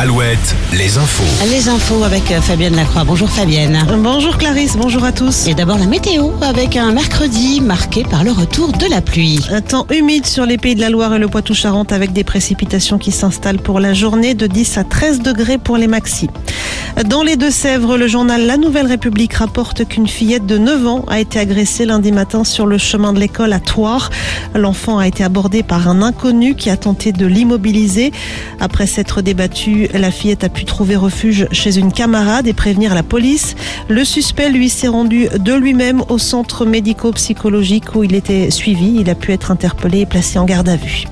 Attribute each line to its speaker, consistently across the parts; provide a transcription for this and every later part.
Speaker 1: Alouette, les infos.
Speaker 2: Les infos avec euh, Fabienne Lacroix. Bonjour Fabienne.
Speaker 3: Bonjour Clarisse, bonjour à tous.
Speaker 2: Et d'abord la météo avec un mercredi marqué par le retour de la pluie.
Speaker 3: Un temps humide sur les pays de la Loire et le Poitou-Charentes avec des précipitations qui s'installent pour la journée de 10 à 13 degrés pour les maxis. Dans les Deux-Sèvres, le journal La Nouvelle République rapporte qu'une fillette de 9 ans a été agressée lundi matin sur le chemin de l'école à Thouars. L'enfant a été abordé par un inconnu qui a tenté de l'immobiliser. Après s'être débattue, la fillette a pu trouver refuge chez une camarade et prévenir la police. Le suspect, lui, s'est rendu de lui-même au centre médico-psychologique où il était suivi. Il a pu être interpellé et placé en garde à vue.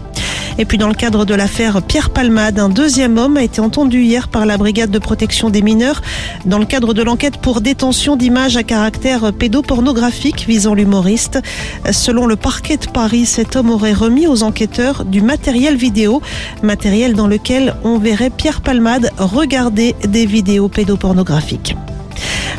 Speaker 3: Et puis dans le cadre de l'affaire Pierre Palmade, un deuxième homme a été entendu hier par la brigade de protection des mineurs dans le cadre de l'enquête pour détention d'images à caractère pédopornographique visant l'humoriste. Selon le parquet de Paris, cet homme aurait remis aux enquêteurs du matériel vidéo, matériel dans lequel on verrait Pierre Palmade regarder des vidéos pédopornographiques.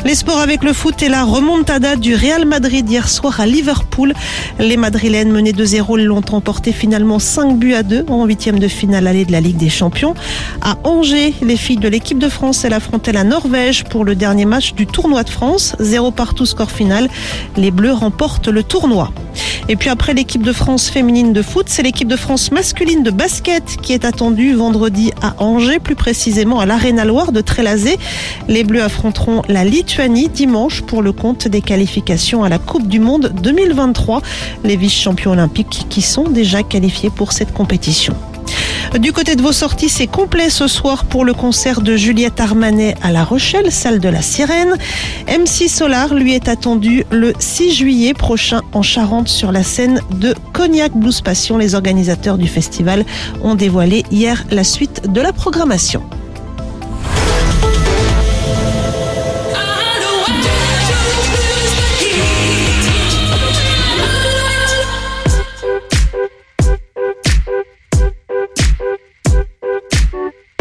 Speaker 3: Les sports avec le foot et la remontada du Real Madrid hier soir à Liverpool. Les Madrilènes menées 2-0 l'ont emporté finalement 5 buts à 2 en huitième de finale allée de la Ligue des Champions. À Angers, les filles de l'équipe de France, elles affrontaient la Norvège pour le dernier match du tournoi de France. 0 partout score final. Les Bleus remportent le tournoi. Et puis après l'équipe de France féminine de foot, c'est l'équipe de France masculine de basket qui est attendue vendredi à Angers, plus précisément à l'Arena Loire de Trélazé. Les Bleus affronteront la Lituanie dimanche pour le compte des qualifications à la Coupe du Monde 2023. Les vice-champions olympiques qui sont déjà qualifiés pour cette compétition. Du côté de vos sorties, c'est complet ce soir pour le concert de Juliette Armanet à La Rochelle, salle de la Sirène. MC Solar lui est attendu le 6 juillet prochain en Charente sur la scène de Cognac Blues Passion. Les organisateurs du festival ont dévoilé hier la suite de la programmation.